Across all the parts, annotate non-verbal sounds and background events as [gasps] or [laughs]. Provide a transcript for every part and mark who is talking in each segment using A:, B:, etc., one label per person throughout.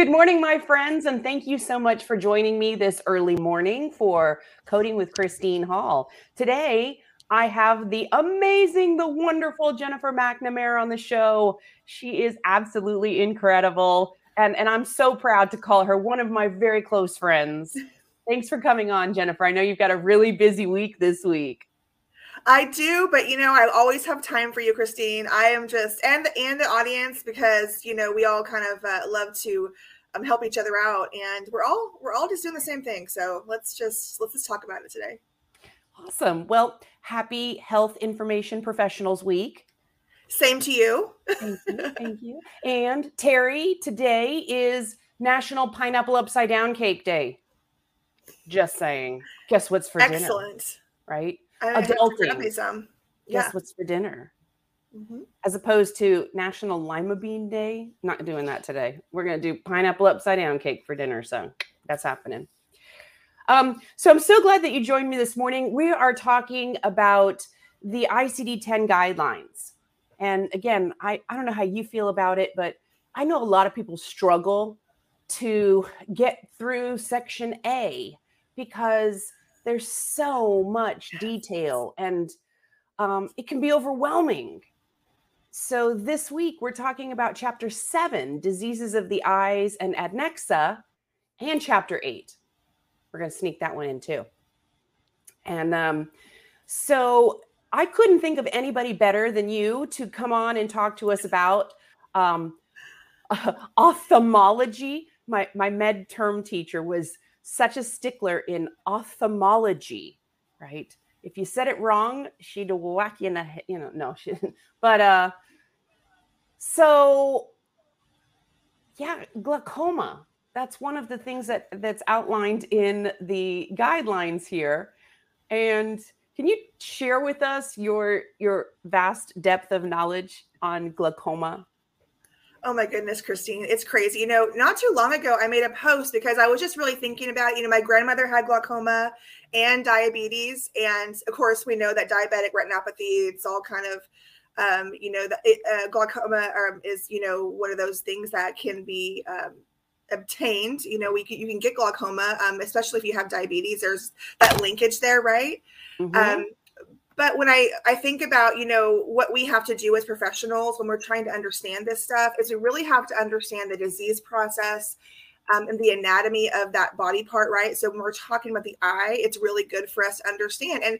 A: Good morning, my friends, and thank you so much for joining me this early morning for Coding with Christine Hall. Today, I have the amazing, the wonderful Jennifer McNamara on the show. She is absolutely incredible. And, and I'm so proud to call her one of my very close friends. [laughs] Thanks for coming on, Jennifer. I know you've got a really busy week this week.
B: I do, but you know, I always have time for you, Christine. I am just and and the audience because you know we all kind of uh, love to um, help each other out, and we're all we're all just doing the same thing. So let's just let's just talk about it today.
A: Awesome. Well, happy Health Information Professionals Week.
B: Same to you.
A: thank you. Thank you. And Terry, today is National Pineapple Upside Down Cake Day. Just saying. Guess what's for
B: Excellent.
A: dinner? Excellent. Right?
B: I Adulting. Some.
A: Guess what's for dinner? Mm-hmm. As opposed to National Lima Bean Day. Not doing that today. We're going to do pineapple upside down cake for dinner. So that's happening. Um, so I'm so glad that you joined me this morning. We are talking about the ICD 10 guidelines. And again, I, I don't know how you feel about it, but I know a lot of people struggle to get through section A because there's so much detail and um, it can be overwhelming. So this week we're talking about chapter seven, diseases of the eyes and adnexa, and chapter eight, we're going to sneak that one in too. And um, so I couldn't think of anybody better than you to come on and talk to us about um, uh, [laughs] ophthalmology. My my med term teacher was such a stickler in ophthalmology, right? If you said it wrong, she'd whack you in the you know no she didn't. but uh so yeah glaucoma that's one of the things that that's outlined in the guidelines here and can you share with us your your vast depth of knowledge on glaucoma
B: Oh my goodness, Christine, it's crazy. You know, not too long ago, I made a post because I was just really thinking about, you know, my grandmother had glaucoma and diabetes, and of course, we know that diabetic retinopathy. It's all kind of, um, you know, the uh, glaucoma um, is, you know, one of those things that can be um, obtained. You know, we can, you can get glaucoma, um, especially if you have diabetes. There's that linkage there, right? Mm-hmm. Um, but when I, I think about you know what we have to do as professionals when we're trying to understand this stuff is we really have to understand the disease process um, and the anatomy of that body part right so when we're talking about the eye it's really good for us to understand and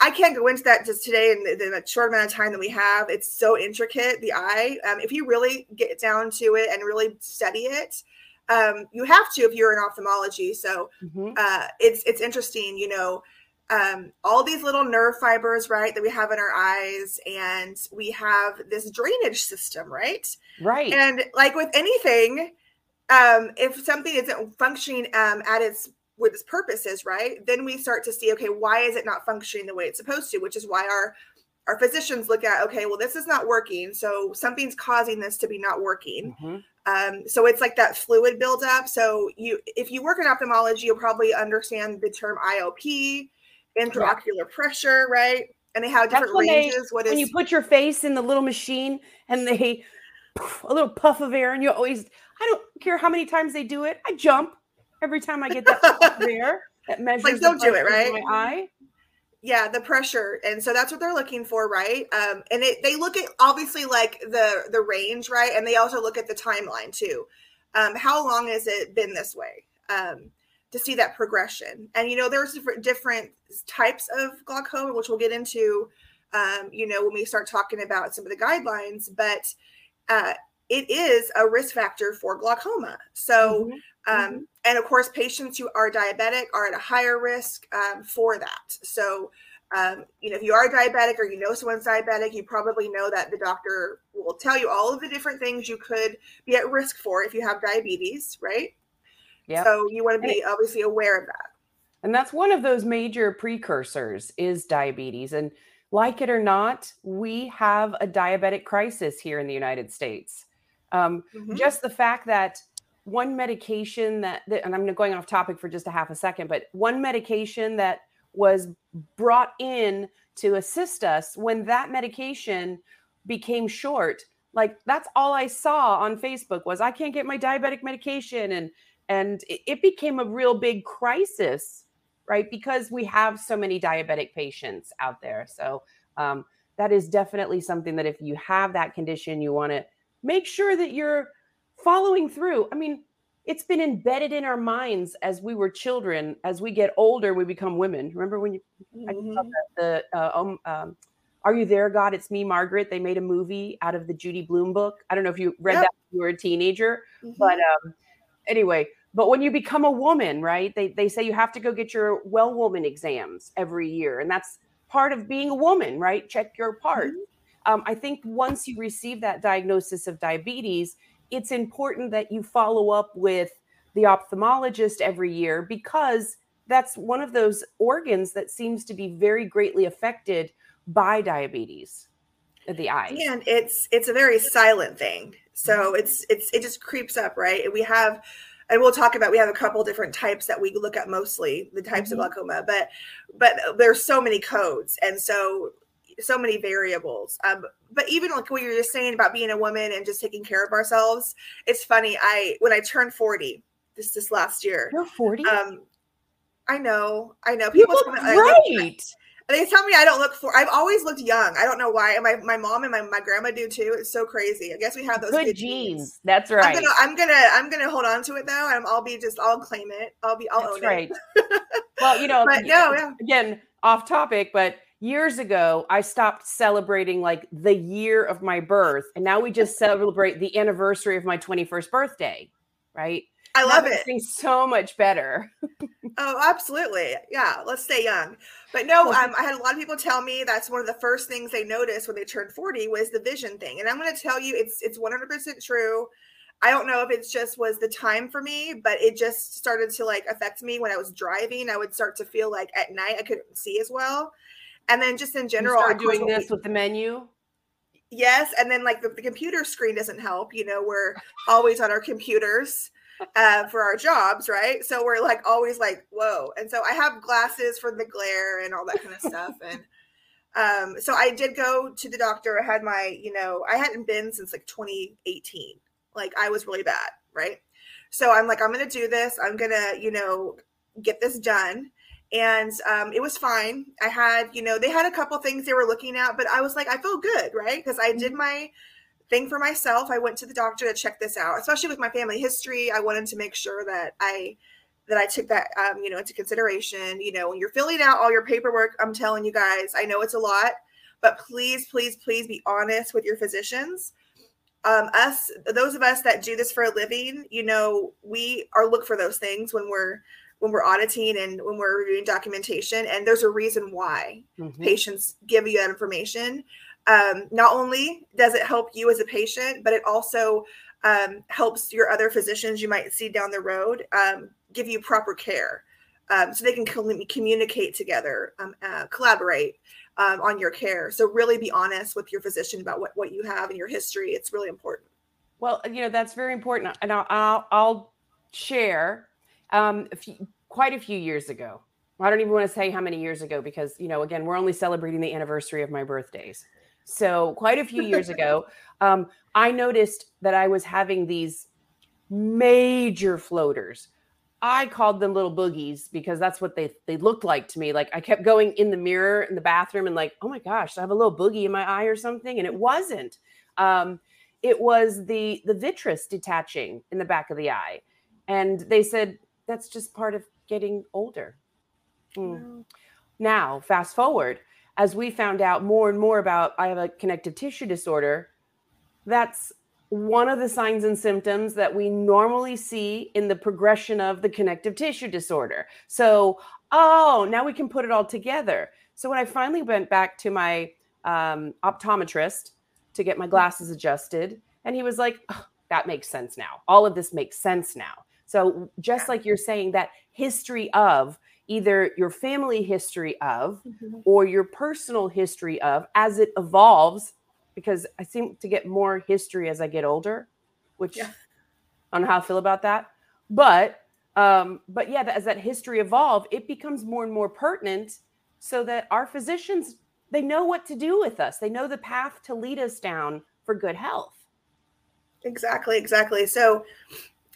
B: I can't go into that just today in the, the, short amount of time that we have. It's so intricate, the eye. Um, if you really get down to it and really study it, um, you have to if you're in ophthalmology. So mm-hmm. uh, it's it's interesting, you know, um, all these little nerve fibers, right, that we have in our eyes, and we have this drainage system, right?
A: Right.
B: And like with anything, um, if something isn't functioning um, at its what its purpose is, right, then we start to see, okay, why is it not functioning the way it's supposed to? Which is why our our physicians look at, okay, well, this is not working, so something's causing this to be not working. Mm-hmm. Um, so it's like that fluid buildup. So you, if you work in ophthalmology, you'll probably understand the term IOP intraocular pressure, right? And they have different ranges.
A: They, what is when you put your face in the little machine and they a little puff of air, and you always I don't care how many times they do it. I jump every time I get that puff of [laughs] air that measures.
B: Like don't do it, right?
A: My eye.
B: Yeah, the pressure, and so that's what they're looking for, right? Um, and it, they look at obviously like the the range, right? And they also look at the timeline too. Um, how long has it been this way? Um, to see that progression. And you know, there's different different types of glaucoma, which we'll get into, um, you know, when we start talking about some of the guidelines. But uh, it is a risk factor for glaucoma. So, mm-hmm. Um, mm-hmm. and of course, patients who are diabetic are at a higher risk um, for that. So. Um, you know, if you are diabetic or you know someone's diabetic, you probably know that the doctor will tell you all of the different things you could be at risk for if you have diabetes, right? Yeah. So you want to be obviously aware of that.
A: And that's one of those major precursors is diabetes. And like it or not, we have a diabetic crisis here in the United States. Um, mm-hmm. Just the fact that one medication that, that, and I'm going off topic for just a half a second, but one medication that was brought in to assist us when that medication became short, like that's all I saw on Facebook was I can't get my diabetic medication and and it became a real big crisis right because we have so many diabetic patients out there so um, that is definitely something that if you have that condition you want to make sure that you're following through i mean it's been embedded in our minds as we were children as we get older we become women remember when you mm-hmm. the uh, um, um, are you there god it's me margaret they made a movie out of the judy blume book i don't know if you read yep. that when you were a teenager mm-hmm. but um, anyway but when you become a woman, right, they, they say you have to go get your well woman exams every year. And that's part of being a woman, right? Check your part. Mm-hmm. Um, I think once you receive that diagnosis of diabetes, it's important that you follow up with the ophthalmologist every year because that's one of those organs that seems to be very greatly affected by diabetes the eyes
B: and it's it's a very silent thing so it's it's it just creeps up right we have and we'll talk about we have a couple different types that we look at mostly the types mm-hmm. of glaucoma but but there's so many codes and so so many variables. Um, but even like what you're just saying about being a woman and just taking care of ourselves it's funny i when i turned 40 this this last year
A: you're 40 um
B: i know i know people
A: you look great
B: they tell me I don't look for. I've always looked young. I don't know why. My my mom and my, my grandma do too. It's so crazy. I guess we have those
A: good, good genes. genes. That's right.
B: I'm gonna I'm gonna I'm gonna hold on to it though. And I'll be just I'll claim it. I'll be I'll own it.
A: That's
B: own
A: right.
B: it. [laughs]
A: well, you know,
B: but no, yeah.
A: again, off topic, but years ago I stopped celebrating like the year of my birth, and now we just celebrate the anniversary of my 21st birthday, right?
B: I love it.
A: So much better.
B: oh, absolutely. Yeah, let's stay young. But no, um, I had a lot of people tell me that's one of the first things they noticed when they turned 40 was the vision thing. And I'm going to tell you it's it's 100% true. I don't know if it's just was the time for me, but it just started to like affect me when I was driving. I would start to feel like at night I couldn't see as well. And then just in general,
A: you doing this with the menu.
B: Yes, and then like the, the computer screen doesn't help. You know, we're always on our computers uh, for our jobs, right? So we're like always like, whoa. And so I have glasses for the glare and all that kind of stuff. And um, so I did go to the doctor. I had my, you know, I hadn't been since like 2018. Like I was really bad, right? So I'm like, I'm gonna do this. I'm gonna, you know, get this done. And um, it was fine. I had, you know, they had a couple things they were looking at, but I was like, I feel good, right? Because I did mm-hmm. my thing for myself. I went to the doctor to check this out, especially with my family history. I wanted to make sure that I that I took that um, you know into consideration. You know, when you're filling out all your paperwork, I'm telling you guys, I know it's a lot, but please, please, please be honest with your physicians. Um, us, those of us that do this for a living, you know, we are look for those things when we're when we're auditing and when we're reviewing documentation, and there's a reason why mm-hmm. patients give you that information um, not only does it help you as a patient, but it also um, helps your other physicians you might see down the road um, give you proper care um, so they can communicate together, um, uh, collaborate um, on your care. So, really be honest with your physician about what, what you have in your history. It's really important.
A: Well, you know, that's very important. And I'll, I'll, I'll share a few, quite a few years ago. I don't even want to say how many years ago because, you know, again, we're only celebrating the anniversary of my birthdays. So, quite a few years ago, um, I noticed that I was having these major floaters. I called them little boogies because that's what they they looked like to me. Like I kept going in the mirror in the bathroom and like, oh my gosh, I have a little boogie in my eye or something, and it wasn't. Um, it was the the vitreous detaching in the back of the eye, and they said that's just part of getting older. Mm. Now, fast forward, as we found out more and more about I have a connective tissue disorder, that's one of the signs and symptoms that we normally see in the progression of the connective tissue disorder. So, oh, now we can put it all together. So, when I finally went back to my um, optometrist to get my glasses adjusted, and he was like, oh, that makes sense now. All of this makes sense now. So, just like you're saying, that history of either your family history of mm-hmm. or your personal history of as it evolves because i seem to get more history as i get older which yeah. i don't know how i feel about that but um but yeah as that history evolve it becomes more and more pertinent so that our physicians they know what to do with us they know the path to lead us down for good health
B: Exactly, exactly. So,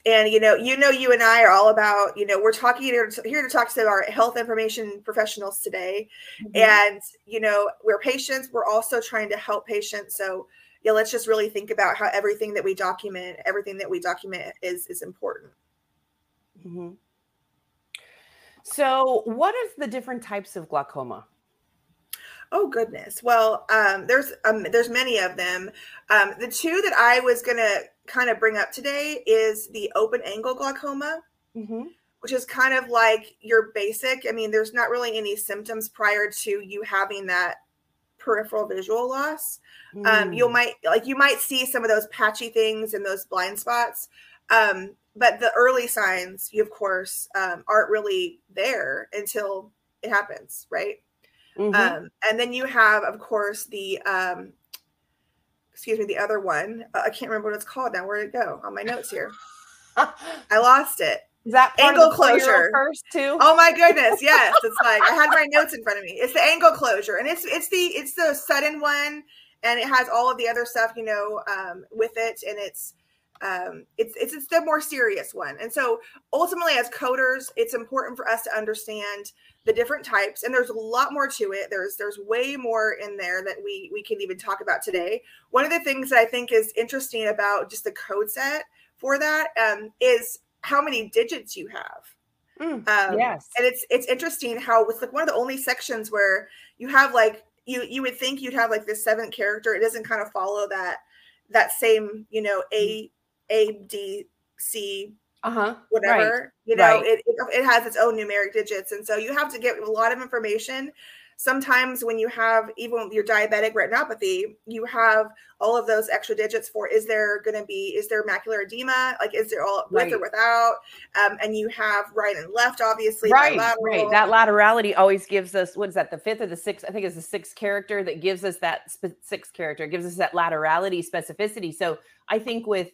B: and you know, you know, you and I are all about, you know, we're talking here to, here to talk to our health information professionals today, mm-hmm. and you know, we're patients. We're also trying to help patients. So, yeah, let's just really think about how everything that we document, everything that we document, is is important.
A: Mm-hmm. So, what is the different types of glaucoma?
B: Oh goodness. Well, um, there's um, there's many of them. Um, the two that I was gonna kind of bring up today is the open angle glaucoma, mm-hmm. which is kind of like your basic. I mean, there's not really any symptoms prior to you having that peripheral visual loss. Mm. Um, you'll mm. might like you might see some of those patchy things and those blind spots. Um, but the early signs, you of course, um, aren't really there until it happens, right? Mm-hmm. Um, and then you have, of course, the um, excuse me, the other one. Uh, I can't remember what it's called now. Where did it go on my notes here? [laughs] I lost it.
A: Is that
B: angle closure
A: first too?
B: Oh my goodness, [laughs] yes. It's like I had my notes in front of me. It's the angle closure, and it's it's the it's the sudden one, and it has all of the other stuff you know um, with it, and it's um, it's, it's it's the more serious one. And so ultimately, as coders, it's important for us to understand the different types. And there's a lot more to it. There's there's way more in there that we we can even talk about today. One of the things that I think is interesting about just the code set for that um, is how many digits you have.
A: Mm, um, yes,
B: and it's it's interesting how it's like one of the only sections where you have like you you would think you'd have like this seventh character. It doesn't kind of follow that that same you know a a, D, C,
A: uh-huh.
B: whatever. Right. You know, right. it, it, has its own numeric digits. And so you have to get a lot of information. Sometimes when you have even your diabetic retinopathy, you have all of those extra digits for is there going to be is there macular edema like is there all with right. or without um, and you have right and left obviously
A: right right that laterality always gives us what is that the fifth or the sixth i think it's the sixth character that gives us that sp- sixth character gives us that laterality specificity so i think with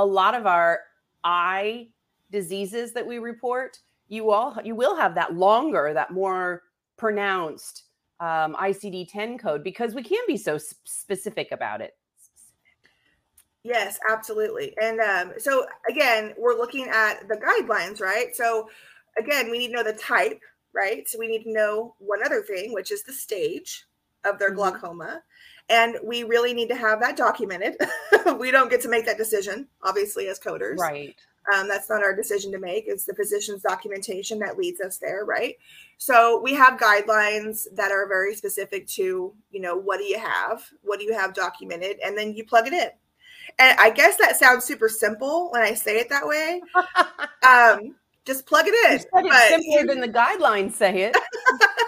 A: a lot of our eye diseases that we report, you all you will have that longer, that more pronounced um, ICD-10 code because we can be so specific about it.
B: Yes, absolutely. And um, so again, we're looking at the guidelines, right? So again, we need to know the type, right? So we need to know one other thing, which is the stage of their mm-hmm. And we really need to have that documented. [laughs] we don't get to make that decision, obviously, as coders.
A: Right.
B: Um, that's not our decision to make. It's the physician's documentation that leads us there, right? So we have guidelines that are very specific to, you know, what do you have? What do you have documented? And then you plug it in. And I guess that sounds super simple when I say it that way. [laughs] um, just plug it in.
A: It's simpler than the guidelines say it. [laughs]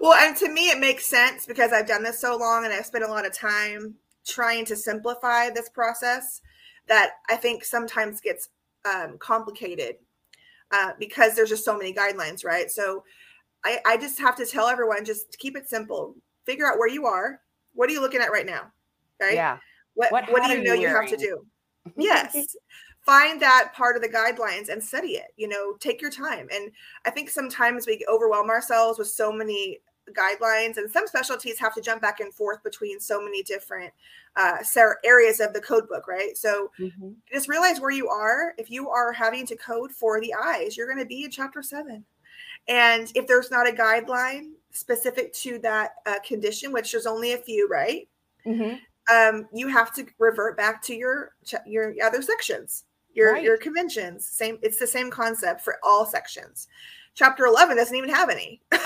B: well, and to me, it makes sense because I've done this so long and I've spent a lot of time trying to simplify this process that I think sometimes gets um, complicated uh, because there's just so many guidelines, right? So I, I just have to tell everyone just keep it simple. Figure out where you are. What are you looking at right now? Right?
A: Yeah.
B: What, what, what do you know you, you have to do? [laughs] Yes find that part of the guidelines and study it you know take your time and i think sometimes we overwhelm ourselves with so many guidelines and some specialties have to jump back and forth between so many different uh, areas of the code book right so mm-hmm. just realize where you are if you are having to code for the eyes you're going to be in chapter 7 and if there's not a guideline specific to that uh, condition which there's only a few right mm-hmm. um, you have to revert back to your your other sections your right. your conventions same it's the same concept for all sections chapter 11 doesn't even have any. [laughs]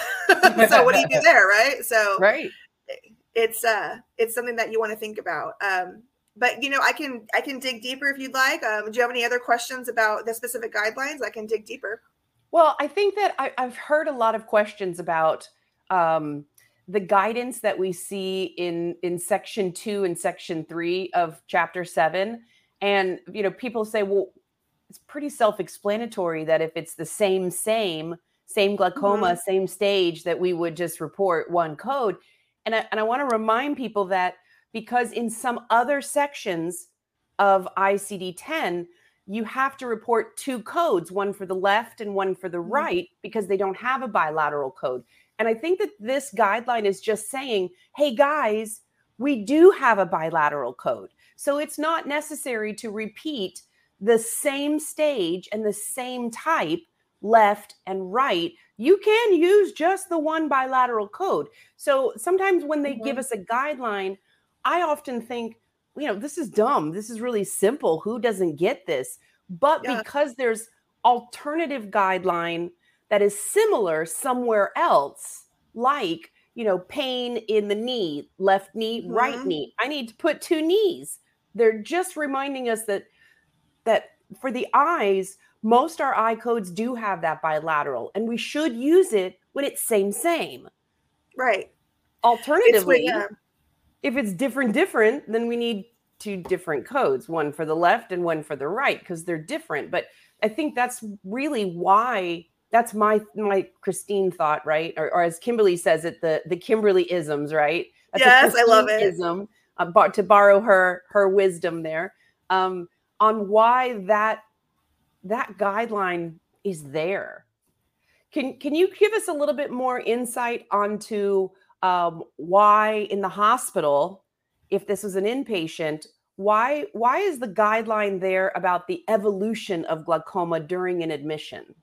B: So what do you do there right? So
A: right.
B: it's uh it's something that you want to think about. Um but you know i can i can dig deeper if you'd like. Um, do you have any other questions about the specific guidelines? I can dig deeper.
A: Well i think that I, have heard a lot of questions about um, the guidance that we see in in section two and section three of chapter seven. And you know, people say, well, it's pretty self-explanatory that if it's the same, same, same glaucoma, mm-hmm. same stage, that we would just report one code. And I, and I want to remind people that because in some other sections of ICD 10, you have to report two codes, one for the left and one for the mm-hmm. right, because they don't have a bilateral code. And I think that this guideline is just saying, hey, guys, we do have a bilateral code. So it's not necessary to repeat the same stage and the same type left and right. You can use just the one bilateral code. So sometimes when they mm-hmm. give us a guideline, I often think, you know, this is dumb. This is really simple. Who doesn't get this? But yeah. because there's alternative guideline that is similar somewhere else, like, you know, pain in the knee, left knee, mm-hmm. right knee. I need to put two knees. They're just reminding us that that for the eyes, most our eye codes do have that bilateral, and we should use it when it's same same.
B: Right.
A: Alternatively, it's when, if it's different different, then we need two different codes, one for the left and one for the right, because they're different. But I think that's really why that's my my Christine thought, right? Or, or as Kimberly says it, the the Kimberly isms, right? That's
B: yes, I love it.
A: Ism, uh, to borrow her her wisdom there um, on why that that guideline is there. Can can you give us a little bit more insight onto um, why in the hospital, if this was an inpatient, why why is the guideline there about the evolution of glaucoma during an admission?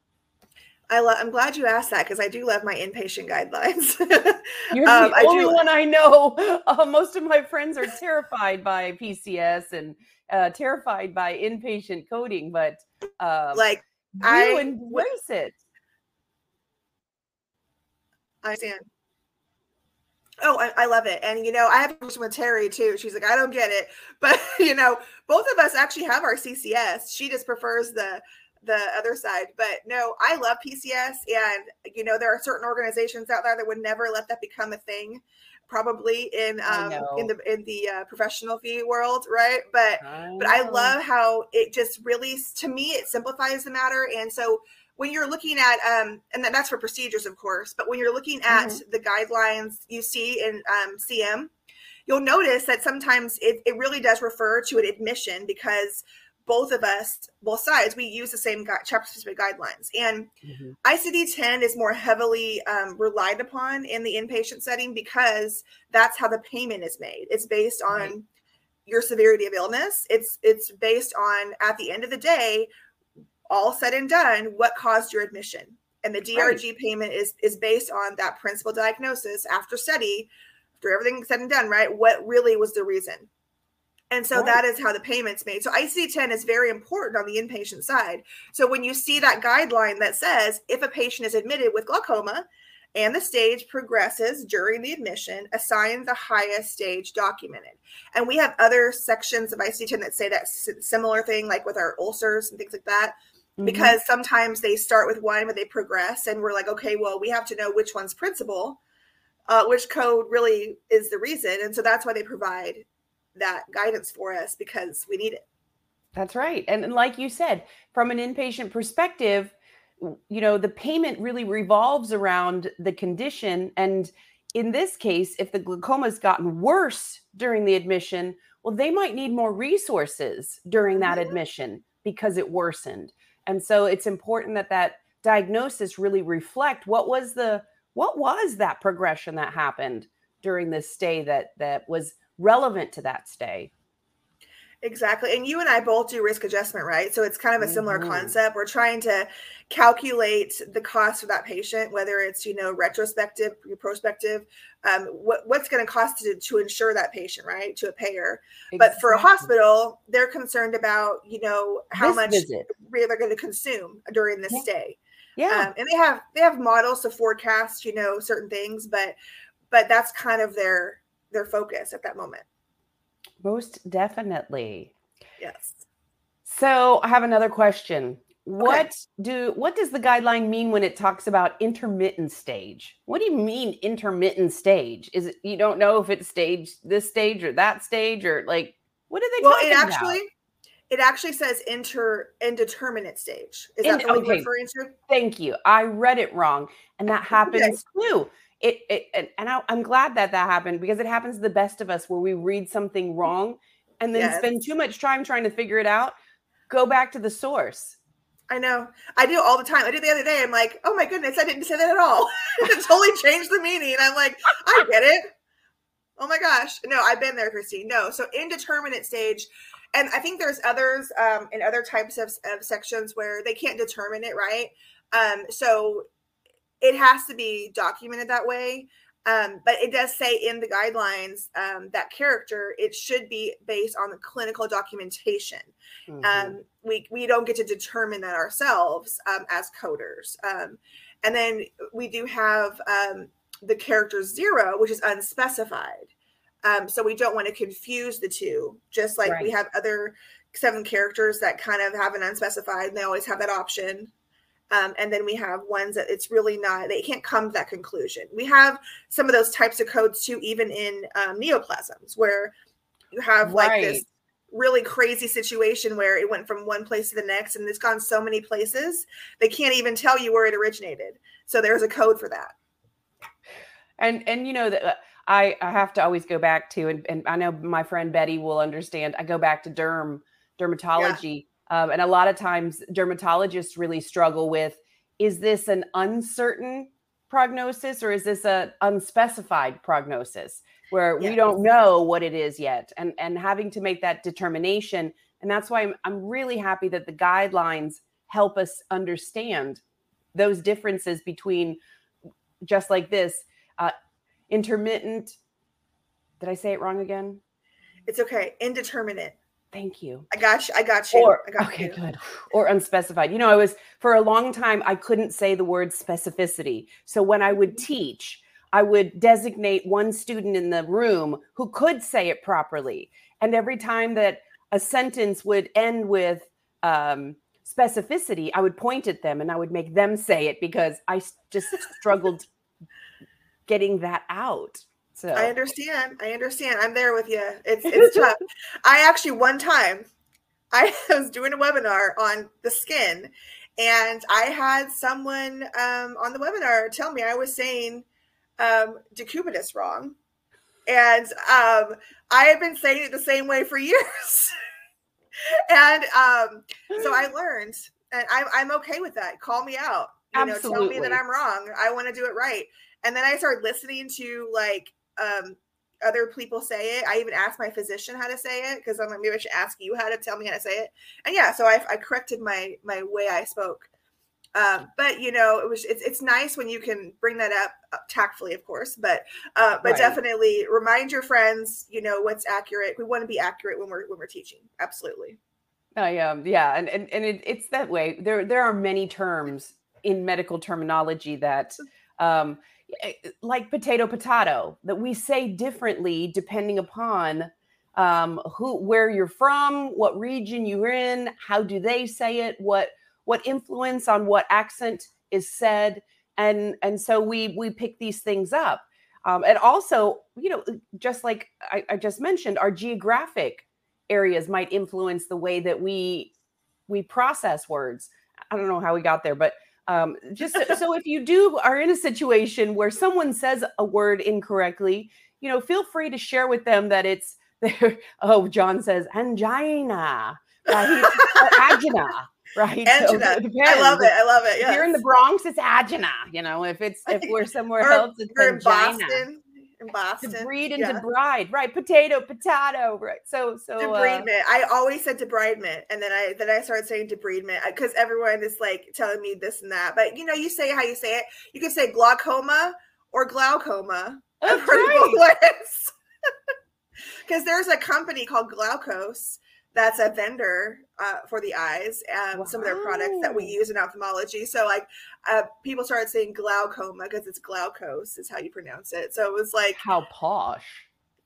B: I lo- I'm glad you asked that because I do love my inpatient guidelines. [laughs]
A: You're um, the only one I know. [laughs] Uh, most of my friends are terrified by PCS and uh, terrified by inpatient coding, but uh,
B: like
A: you I embrace it.
B: I understand. Oh, I, I, love it. And, you know, I have a question with Terry too. She's like, I don't get it. [laughs] But, you know, both of us actually have our CCS. She just prefers the the other side. But no, I love PCS. And, you know, there are certain organizations out there that would never let that become a thing probably in um in the in the uh, professional fee world right but I but i love how it just really to me it simplifies the matter and so when you're looking at um and that's for procedures of course but when you're looking at mm-hmm. the guidelines you see in um, cm you'll notice that sometimes it, it really does refer to an admission because both of us, both sides, we use the same chapter specific guidelines. And mm-hmm. ICD 10 is more heavily um, relied upon in the inpatient setting because that's how the payment is made. It's based on right. your severity of illness. It's it's based on at the end of the day, all said and done, what caused your admission. And the DRG right. payment is is based on that principal diagnosis after study, after everything said and done, right? What really was the reason? And so right. that is how the payment's made. So ICD 10 is very important on the inpatient side. So when you see that guideline that says if a patient is admitted with glaucoma and the stage progresses during the admission, assign the highest stage documented. And we have other sections of ICD 10 that say that similar thing, like with our ulcers and things like that. Mm-hmm. Because sometimes they start with one, but they progress, and we're like, okay, well, we have to know which one's principal, uh, which code really is the reason, and so that's why they provide that guidance for us because we need it.
A: That's right. And, and like you said, from an inpatient perspective, you know, the payment really revolves around the condition. And in this case, if the glaucoma's gotten worse during the admission, well, they might need more resources during that mm-hmm. admission because it worsened. And so it's important that that diagnosis really reflect what was the what was that progression that happened during this stay that that was relevant to that stay.
B: Exactly. And you and I both do risk adjustment, right? So it's kind of a similar mm-hmm. concept. We're trying to calculate the cost for that patient, whether it's, you know, retrospective, prospective, um, what, what's going to cost to, to insure that patient, right? To a payer. Exactly. But for a hospital, they're concerned about, you know, how this much visit. they're going to consume during this yeah. stay. Yeah. Um, and they have, they have models to forecast, you know, certain things, but, but that's kind of their, their focus at that moment.
A: Most definitely.
B: Yes.
A: So I have another question. What okay. do what does the guideline mean when it talks about intermittent stage? What do you mean intermittent stage? Is it you don't know if it's stage this stage or that stage or like what are they well, talking
B: it actually
A: about?
B: it actually says inter indeterminate stage. Is that what okay. you're referring to?
A: Thank you. I read it wrong, and that [laughs] happens okay. too it, it and I, am glad that that happened because it happens to the best of us where we read something wrong and then yes. spend too much time trying to figure it out go back to the source
B: i know i do all the time i did the other day i'm like oh my goodness i didn't say that at all [laughs] it totally changed the meaning i'm like i get it Oh my gosh. No, I've been there, Christine. No. So indeterminate stage, and I think there's others um, in other types of, of sections where they can't determine it, right? Um, so it has to be documented that way. Um, but it does say in the guidelines um, that character it should be based on the clinical documentation. Mm-hmm. Um, we we don't get to determine that ourselves um, as coders. Um, and then we do have um, the character zero, which is unspecified. so we don't want to confuse the two. Just like right. we have other seven characters that kind of have an unspecified, and they always have that option. Um, and then we have ones that it's really not, they can't come to that conclusion. We have some of those types of codes too, even in um, neoplasms, where you have like right. this really crazy situation where it went from one place to the next and it's gone so many places, they can't even tell you where it originated. So there's a code for that.
A: And, and you know, that uh, I, I have to always go back to, and, and I know my friend Betty will understand, I go back to derm, dermatology. Yeah um, and a lot of times dermatologists really struggle with is this an uncertain prognosis or is this an unspecified prognosis where yes. we don't know what it is yet? And and having to make that determination. And that's why I'm, I'm really happy that the guidelines help us understand those differences between just like this uh, intermittent did i say it wrong again?
B: It's okay. Indeterminate
A: Thank you.
B: I got you. I got you.
A: Or,
B: got
A: okay, you. good. Or unspecified. You know, I was for a long time I couldn't say the word specificity. So when I would teach, I would designate one student in the room who could say it properly. And every time that a sentence would end with um, specificity, I would point at them and I would make them say it because I just struggled getting that out. So
B: I understand. I understand. I'm there with you. It's [laughs] it's tough. I actually one time [laughs] I was doing a webinar on the skin and I had someone um, on the webinar tell me I was saying um, decubitus wrong. And um, I have been saying it the same way for [laughs] years. and um, so I [gasps] learned, and I'm, I'm okay with that. Call me out. You Absolutely. know, tell me that I'm wrong. I want to do it right. And then I started listening to like um, other people say it. I even asked my physician how to say it because I'm like, maybe I should ask you how to tell me how to say it. And yeah, so I, I corrected my my way I spoke. Um, but you know, it was it's it's nice when you can bring that up, up tactfully, of course. But uh, but right. definitely remind your friends, you know, what's accurate. We want to be accurate when we're when we're teaching. Absolutely.
A: I um yeah, and and and it, it's that way. There there are many terms in medical terminology that um like potato potato that we say differently depending upon um, who where you're from what region you're in how do they say it what what influence on what accent is said and and so we we pick these things up. Um, and also you know just like I, I just mentioned our geographic areas might influence the way that we we process words. I don't know how we got there but um, just so, so if [laughs] you do are in a situation where someone says a word incorrectly, you know, feel free to share with them that it's [laughs] there. Oh, John says angina, right? agina, right?
B: Angina. So I love it. I love it.
A: Yes. If you're in the Bronx, it's agina. You know, if it's if [laughs] we're somewhere else, it's angina.
B: Boston in Boston.
A: To breed and yeah. to bride, right? Potato, potato, right? So, so
B: debridement. Uh, I always said debridement, and then I then I started saying debridement because everyone is like telling me this and that. But you know, you say how you say it. You can say glaucoma or glaucoma.
A: That's [laughs] right.
B: Because [laughs] there's a company called Glaukos that's a vendor uh, for the eyes and wow. some of their products that we use in ophthalmology. So like uh, people started saying glaucoma because it's Glaukos is how you pronounce it. So it was like
A: how posh.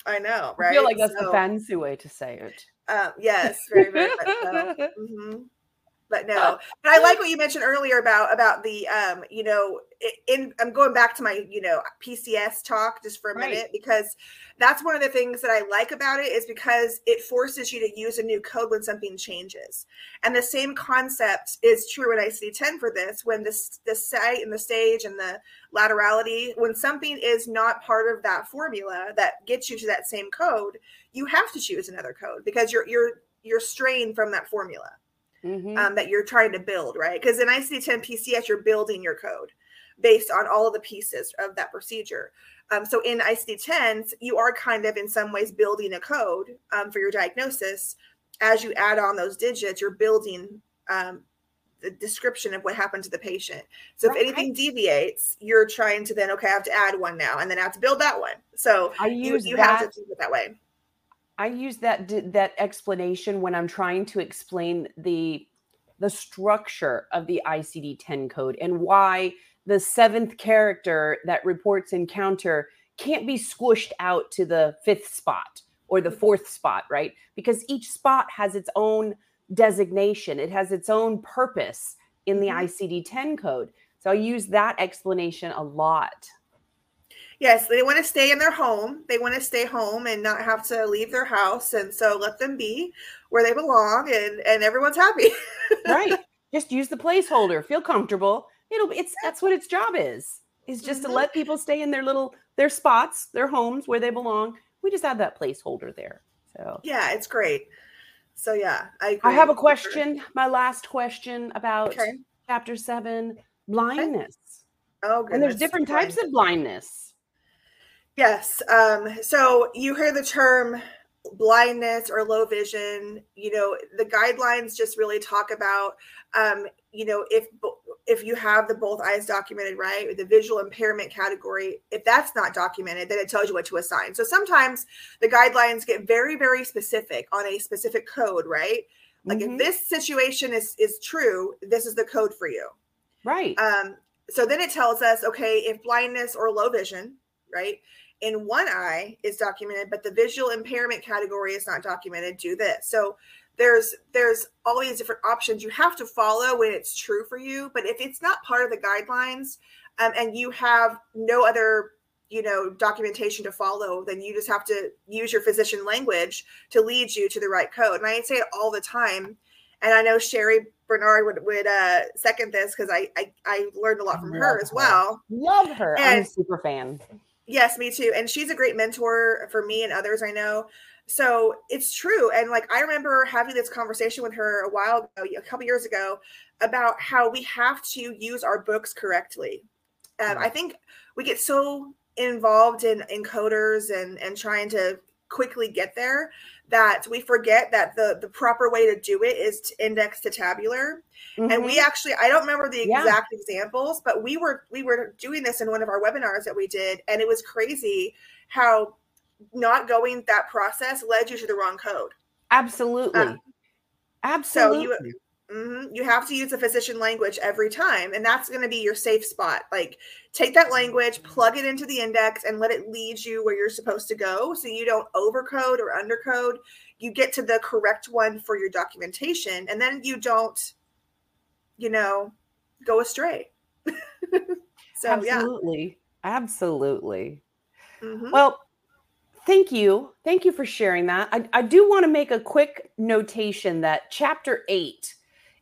B: I know, right?
A: I feel like that's so, the fancy way to say it.
B: Um, yes, very, very much so. [laughs] Mm-hmm but no. But i like what you mentioned earlier about about the um you know in i'm going back to my you know pcs talk just for a right. minute because that's one of the things that i like about it is because it forces you to use a new code when something changes. And the same concept is true in icd-10 for this when this the site and the stage and the laterality when something is not part of that formula that gets you to that same code you have to choose another code because you're you're you're strained from that formula mm-hmm. um, that you're trying to build, right? Because in ICD 10 PCS, you're building your code based on all of the pieces of that procedure. Um, so in ICD 10s, you are kind of in some ways building a code um, for your diagnosis. As you add on those digits, you're building um, the description of what happened to the patient. So right. if anything deviates, you're trying to then okay, I have to add one now, and then I have to build that one. So
A: I use
B: you, you
A: that,
B: have to do it that way.
A: I use that that explanation when I'm trying to explain the the structure of the ICD-10 code and why the seventh character that reports encounter can't be squished out to the fifth spot or the fourth spot, right? Because each spot has its own designation, it has its own purpose in the mm-hmm. ICD 10 code. So I use that explanation a lot.
B: Yes, they want to stay in their home. They want to stay home and not have to leave their house. And so let them be where they belong and, and everyone's happy. [laughs]
A: right. Just use the placeholder. Feel comfortable. It'll it's that's what its job is. Is just mm-hmm. to let people stay in their little their spots, their homes where they belong. We just have that placeholder there. So
B: yeah, it's great. So yeah, I
A: I have a question. My last question about okay. chapter seven, blindness. Okay. Oh, goodness. and there's different types of blindness.
B: Yes. Um, so you hear the term blindness or low vision. You know, the guidelines just really talk about, um, you know, if if you have the both eyes documented right, the visual impairment category, if that's not documented, then it tells you what to assign. So sometimes the guidelines get very, very specific on a specific code, right? Like mm-hmm. if this situation is is true, this is the code for you.
A: Right.
B: Um, so then it tells us, okay, if blindness or low vision, right, in one eye is documented, but the visual impairment category is not documented, do this. So there's there's all these different options. You have to follow when it's true for you but if it's not part of the guidelines um, and you have no other you know documentation to follow then you just have to use your physician language to lead you to the right code. And i say it all the time and i know sherry bernard would, would uh, second this because I, I, I learned a lot from her, her as well.
A: Love her. And, i'm a super fan
B: yes me too and she's a great mentor for me and others i know so it's true. And like I remember having this conversation with her a while ago, a couple years ago, about how we have to use our books correctly. Um, I think we get so involved in encoders and and trying to quickly get there that we forget that the the proper way to do it is to index to tabular mm-hmm. and we mm-hmm. actually i don't remember the exact yeah. examples but we were we were doing this in one of our webinars that we did and it was crazy how not going that process led you to the wrong code.
A: Absolutely. Um, Absolutely.
B: So you, mm-hmm, you have to use the physician language every time, and that's going to be your safe spot. Like, take that language, plug it into the index, and let it lead you where you're supposed to go so you don't overcode or undercode. You get to the correct one for your documentation, and then you don't, you know, go astray. [laughs]
A: so, Absolutely. Yeah. Absolutely. Mm-hmm. Well, Thank you. Thank you for sharing that. I, I do want to make a quick notation that chapter eight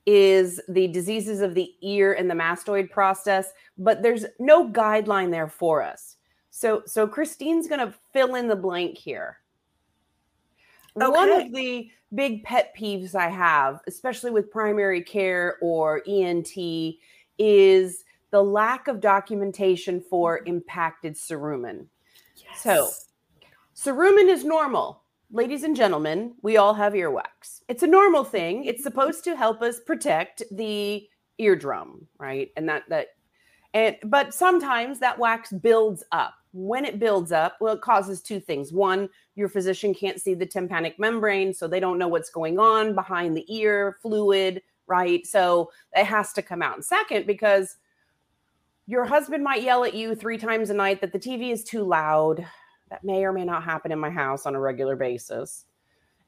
A: is the diseases of the ear and the mastoid process, but there's no guideline there for us. So, so Christine's going to fill in the blank here. Okay. One of the big pet peeves I have, especially with primary care or ENT, is the lack of documentation for impacted cerumen. Yes. So, Cerumen is normal. Ladies and gentlemen, we all have earwax. It's a normal thing. It's supposed to help us protect the eardrum, right? And that that and but sometimes that wax builds up. When it builds up, well, it causes two things. One, your physician can't see the tympanic membrane, so they don't know what's going on behind the ear fluid, right? So it has to come out. And second, because your husband might yell at you three times a night that the TV is too loud, that may or may not happen in my house on a regular basis.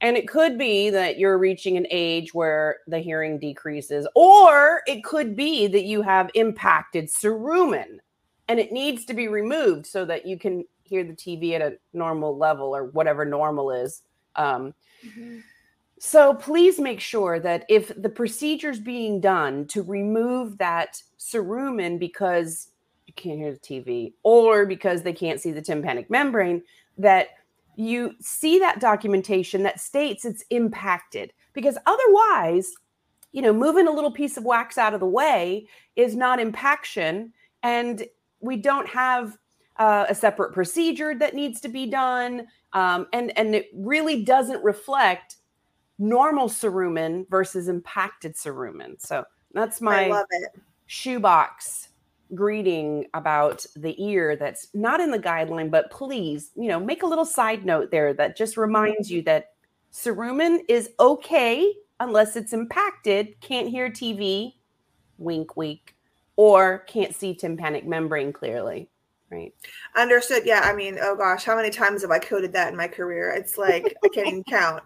A: And it could be that you're reaching an age where the hearing decreases, or it could be that you have impacted cerumen and it needs to be removed so that you can hear the TV at a normal level or whatever normal is. Um, mm-hmm. So please make sure that if the procedure's being done to remove that cerumen because can't hear the TV, or because they can't see the tympanic membrane, that you see that documentation that states it's impacted. Because otherwise, you know, moving a little piece of wax out of the way is not impaction. And we don't have uh, a separate procedure that needs to be done, um, and and it really doesn't reflect normal cerumen versus impacted cerumen. So that's my
B: I love it.
A: shoebox greeting about the ear that's not in the guideline, but please, you know, make a little side note there that just reminds you that cerumen is okay unless it's impacted, can't hear TV, wink, wink, or can't see tympanic membrane clearly. Right.
B: Understood. Yeah. I mean, oh gosh, how many times have I coded that in my career? It's like I can't even count.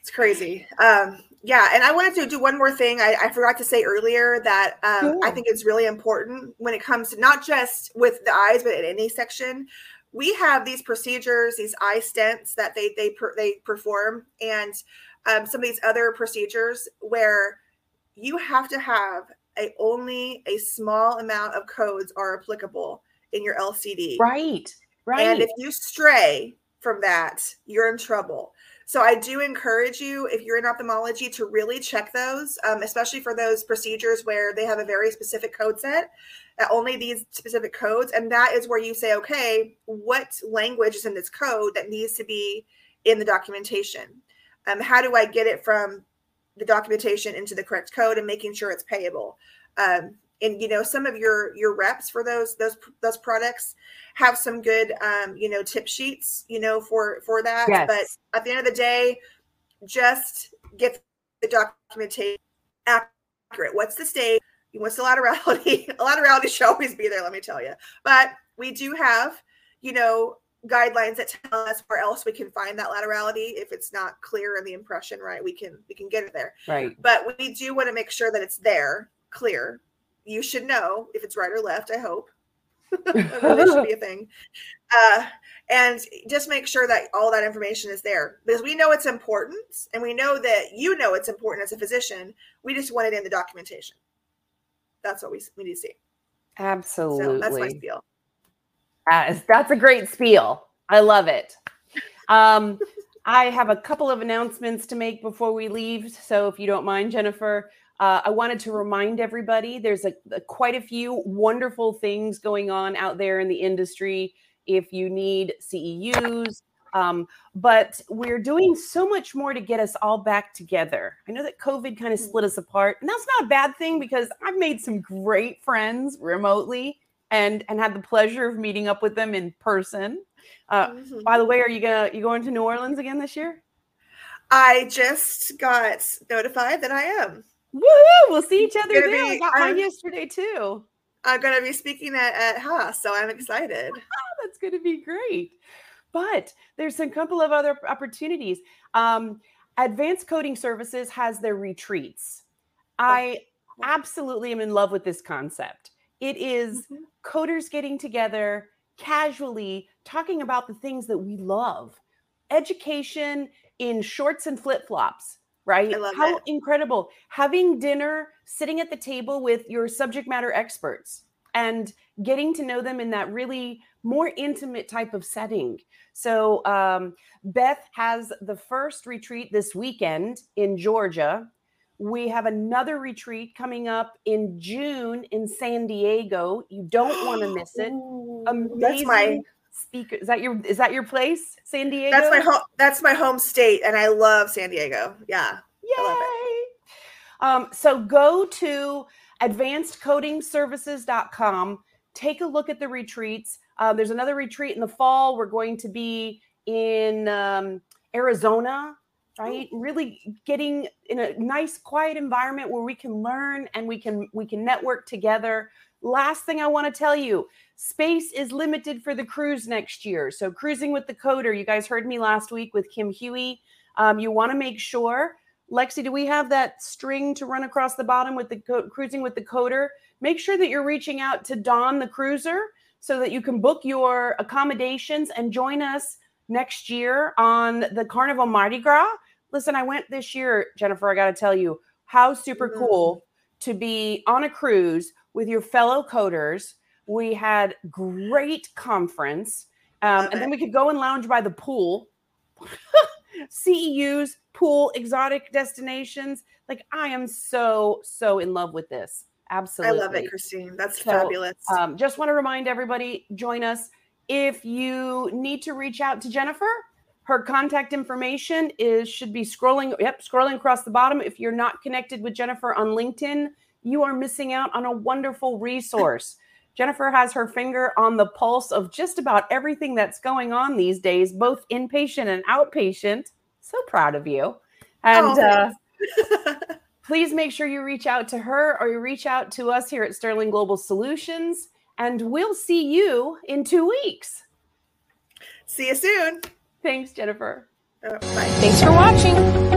B: It's crazy. Um, yeah, and I wanted to do one more thing. I, I forgot to say earlier that um, I think it's really important when it comes to not just with the eyes, but in any section. We have these procedures, these eye stents that they they per, they perform, and um, some of these other procedures where you have to have a only a small amount of codes are applicable in your LCD.
A: Right. Right.
B: And if you stray from that, you're in trouble. So I do encourage you, if you're in ophthalmology, to really check those, um, especially for those procedures where they have a very specific code set, uh, only these specific codes. And that is where you say, okay, what language is in this code that needs to be in the documentation? Um, how do I get it from the documentation into the correct code and making sure it's payable? Um, and you know some of your your reps for those those those products have some good um you know tip sheets you know for for that.
A: Yes.
B: but at the end of the day just get the documentation accurate. What's the state? What's the laterality? [laughs] A laterality should always be there let me tell you but we do have you know guidelines that tell us where else we can find that laterality. If it's not clear in the impression right we can we can get it there.
A: Right.
B: but we do want to make sure that it's there clear you should know if it's right or left i hope [laughs] that should be a [laughs] thing uh, and just make sure that all that information is there because we know it's important and we know that you know it's important as a physician we just want it in the documentation that's what we, we need to see
A: Absolutely.
B: so that's my spiel
A: Yes, that's a great spiel. I love it. Um, I have a couple of announcements to make before we leave. So, if you don't mind, Jennifer, uh, I wanted to remind everybody there's a, a- quite a few wonderful things going on out there in the industry. If you need CEUs, um, but we're doing so much more to get us all back together. I know that COVID kind of split us apart, and that's not a bad thing because I've made some great friends remotely and and had the pleasure of meeting up with them in person. Uh,
B: Mhm.
A: by the way, are you gonna you going to New Orleans again this year?
B: i just got notified that i am
A: Woo! We'll see each other there. I got mine yesterday too.
B: i'm going to be speaking at, at haas so i'm excited
A: Oh, [laughs] that's going to be great. But there's a couple of other opportunities. Um, Advanced Coding Services has their retreats. I absolutely am in love with this concept. It is
B: Mhm.
A: coders getting together casually talking about the things that we love education in shorts and flip-flops right
B: I love
A: how
B: it.
A: incredible having dinner sitting at the table with your subject matter experts and getting to know them in that really more intimate type of setting so um, beth has the first retreat this weekend in georgia we have another retreat coming up in June in San Diego. You don't want to miss it. [gasps] Amazing
B: that's my
A: speaker. Is that your is that your place, San Diego?
B: that's my home that's my home state and i love san diego yeah
A: Yay! Um, so go to advancedcodingservices.com. Take a look at the retreats. Uh, there's another retreat in the fall. We're going to be in um, Arizona, right? Really getting in a nice, quiet environment where we can learn and we can we can network together. Last thing I want to tell you: space is limited for the cruise next year. So cruising with the coder. You guys heard me last week with Kim Huey. Um, you want to make sure Lexi, do we have that string to run across the bottom with the co- cruising with the coder? Make sure that you're reaching out to Don the cruiser so that you can book your accommodations and join us next year on the Carnival Mardi Gras. Listen, I went this year, Jennifer. I got to tell you how super cool to be on a cruise with your fellow coders. We had great conference, um, and then we could go and lounge by the pool. [laughs] CEUs, pool, exotic destinations. Like I am so so in love with this. Absolutely.
B: I love it, Christine. That's
A: So,
B: fabulous.
A: Um, just want to remind everybody join us. If you need to reach out to Jennifer, her contact information is should be scrolling yep scrolling across the bottom if you're not connected with jennifer on linkedin you are missing out on a wonderful resource. Jennifer has her finger on the pulse of just about everything that's going on these days both inpatient and outpatient. So proud of you. And
B: Oh,
A: uh, [laughs] please make sure you reach out to her or you reach out to us here at sterling global solutions and we'll see you in two weeks.
B: See you soon.
A: thanks jennifer.
B: Uh, bye.
A: thanks for watching